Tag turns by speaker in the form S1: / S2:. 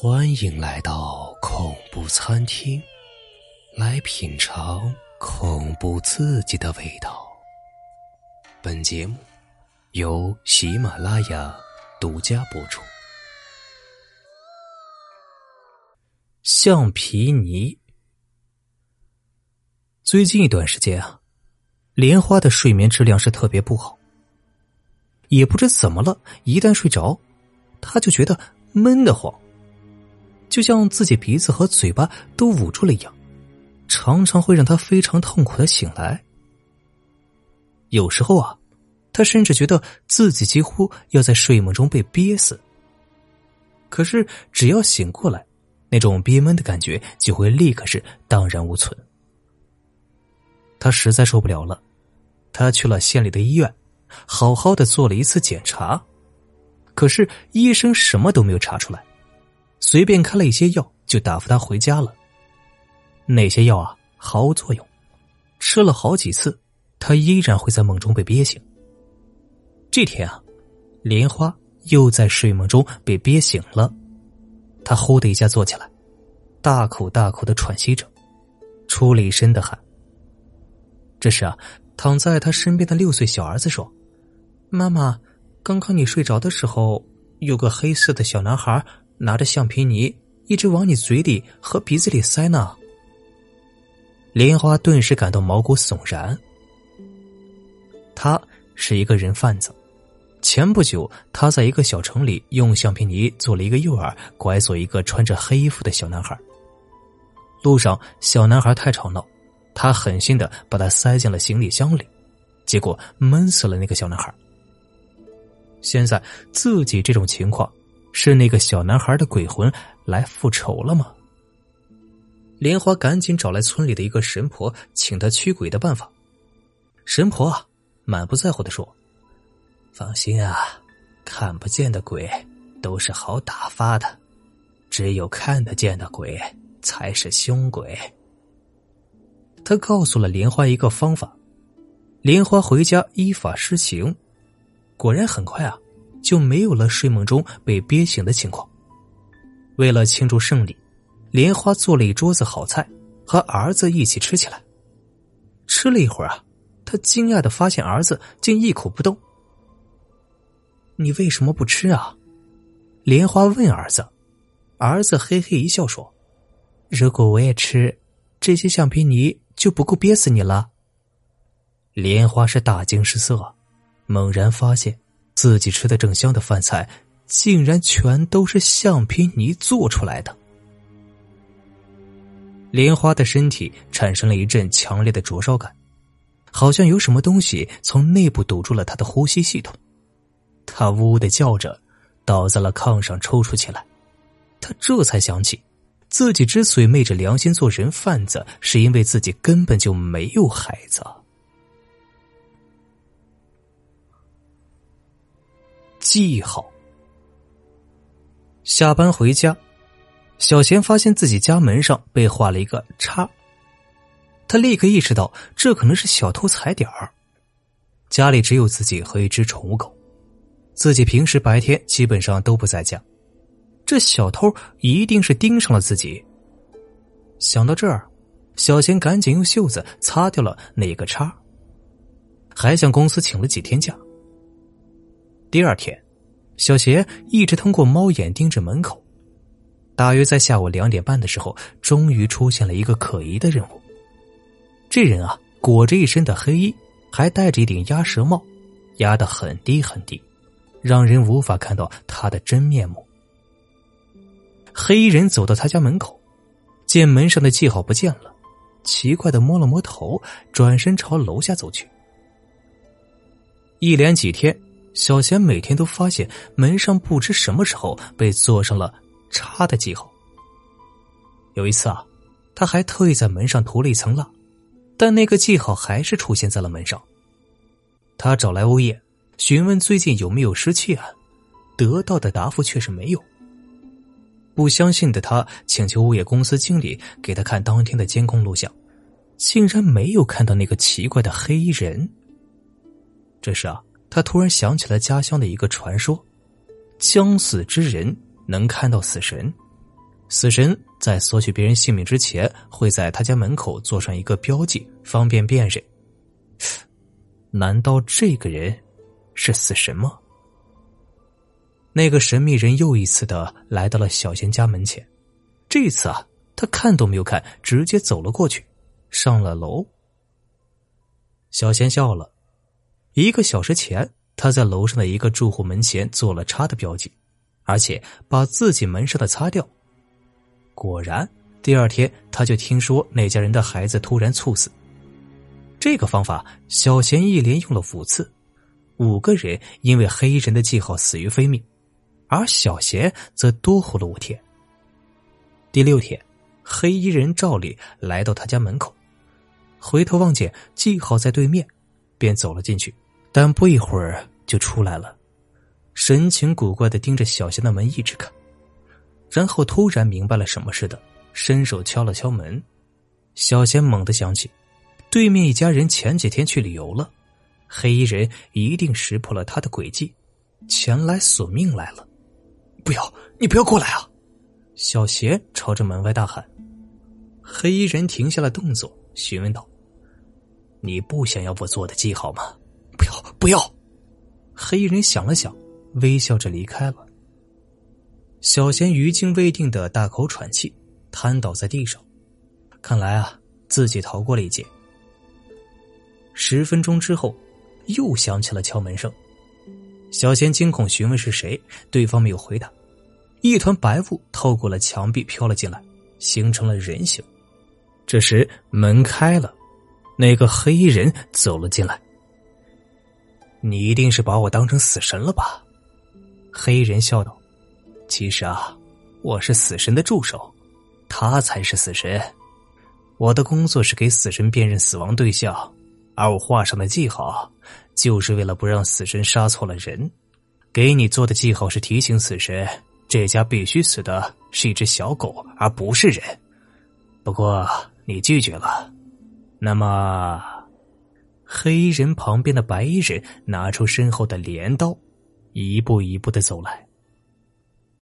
S1: 欢迎来到恐怖餐厅，来品尝恐怖刺激的味道。本节目由喜马拉雅独家播出。橡皮泥。最近一段时间啊，莲花的睡眠质量是特别不好，也不知怎么了，一旦睡着，他就觉得闷得慌。就像自己鼻子和嘴巴都捂住了一样，常常会让他非常痛苦的醒来。有时候啊，他甚至觉得自己几乎要在睡梦中被憋死。可是只要醒过来，那种憋闷的感觉就会立刻是荡然无存。他实在受不了了，他去了县里的医院，好好的做了一次检查，可是医生什么都没有查出来。随便开了一些药，就打发他回家了。那些药啊，毫无作用，吃了好几次，他依然会在梦中被憋醒。这天啊，莲花又在睡梦中被憋醒了，他呼的一下坐起来，大口大口的喘息着，出了一身的汗。这时啊，躺在他身边的六岁小儿子说：“妈妈，刚刚你睡着的时候，有个黑色的小男孩。”拿着橡皮泥一直往你嘴里和鼻子里塞呢。莲花顿时感到毛骨悚然。他是一个人贩子，前不久他在一个小城里用橡皮泥做了一个诱饵，拐走一个穿着黑衣服的小男孩。路上小男孩太吵闹，他狠心的把他塞进了行李箱里，结果闷死了那个小男孩。现在自己这种情况。是那个小男孩的鬼魂来复仇了吗？莲花赶紧找来村里的一个神婆，请他驱鬼的办法。神婆啊，满不在乎的说：“放心啊，看不见的鬼都是好打发的，只有看得见的鬼才是凶鬼。”他告诉了莲花一个方法，莲花回家依法施行，果然很快啊。就没有了睡梦中被憋醒的情况。为了庆祝胜利，莲花做了一桌子好菜，和儿子一起吃起来。吃了一会儿啊，他惊讶的发现儿子竟一口不动。你为什么不吃啊？莲花问儿子。儿子嘿嘿一笑说：“如果我也吃，这些橡皮泥就不够憋死你了。”莲花是大惊失色，猛然发现。自己吃的正香的饭菜，竟然全都是橡皮泥做出来的。莲花的身体产生了一阵强烈的灼烧感，好像有什么东西从内部堵住了他的呼吸系统。他呜呜的叫着，倒在了炕上抽搐起来。他这才想起，自己之所以昧着良心做人贩子，是因为自己根本就没有孩子。记号。下班回家，小贤发现自己家门上被画了一个叉，他立刻意识到这可能是小偷踩点儿。家里只有自己和一只宠物狗，自己平时白天基本上都不在家，这小偷一定是盯上了自己。想到这儿，小贤赶紧用袖子擦掉了那个叉，还向公司请了几天假。第二天，小邪一直通过猫眼盯着门口。大约在下午两点半的时候，终于出现了一个可疑的人物。这人啊，裹着一身的黑衣，还戴着一顶鸭舌帽，压得很低很低，让人无法看到他的真面目。黑衣人走到他家门口，见门上的记号不见了，奇怪的摸了摸头，转身朝楼下走去。一连几天。小贤每天都发现门上不知什么时候被做上了叉的记号。有一次啊，他还特意在门上涂了一层蜡，但那个记号还是出现在了门上。他找来物业询问最近有没有失窃案，得到的答复却是没有。不相信的他请求物业公司经理给他看当天的监控录像，竟然没有看到那个奇怪的黑衣人。这时啊。他突然想起了家乡的一个传说：将死之人能看到死神，死神在索取别人性命之前，会在他家门口做上一个标记，方便辨认。难道这个人是死神吗？那个神秘人又一次的来到了小贤家门前，这一次啊，他看都没有看，直接走了过去，上了楼。小贤笑了，一个小时前，他在楼上的一个住户门前做了叉的标记，而且把自己门上的擦掉。果然，第二天他就听说那家人的孩子突然猝死。这个方法，小贤一连用了五次，五个人因为黑衣人的记号死于非命，而小贤则多活了五天。第六天，黑衣人照例来到他家门口，回头望见记号在对面，便走了进去，但不一会儿就出来了，神情古怪的盯着小贤的门一直看。然后突然明白了什么似的，伸手敲了敲门。小贤猛地想起，对面一家人前几天去旅游了，黑衣人一定识破了他的诡计，前来索命来了。不要，你不要过来啊！小贤朝着门外大喊。黑衣人停下了动作，询问道：“你不想要我做的记号吗？”“不要，！”黑衣人想了想，微笑着离开了。小贤余惊未定的大口喘气，瘫倒在地上。看来啊，自己逃过了一劫。十分钟之后，又响起了敲门声。小贤惊恐询问是谁，对方没有回答。一团白雾透过了墙壁飘了进来，形成了人形。这时门开了，那个黑衣人走了进来。你一定是把我当成死神了吧？黑人笑道。其实啊，我是死神的助手，他才是死神。我的工作是给死神辨认死亡对象，而我画上的记号，就是为了不让死神杀错了人。给你做的记号是提醒死神，这家必须死的是一只小狗，而不是人。不过你拒绝了，那么，黑衣人旁边的白衣人拿出身后的镰刀，一步一步的走来。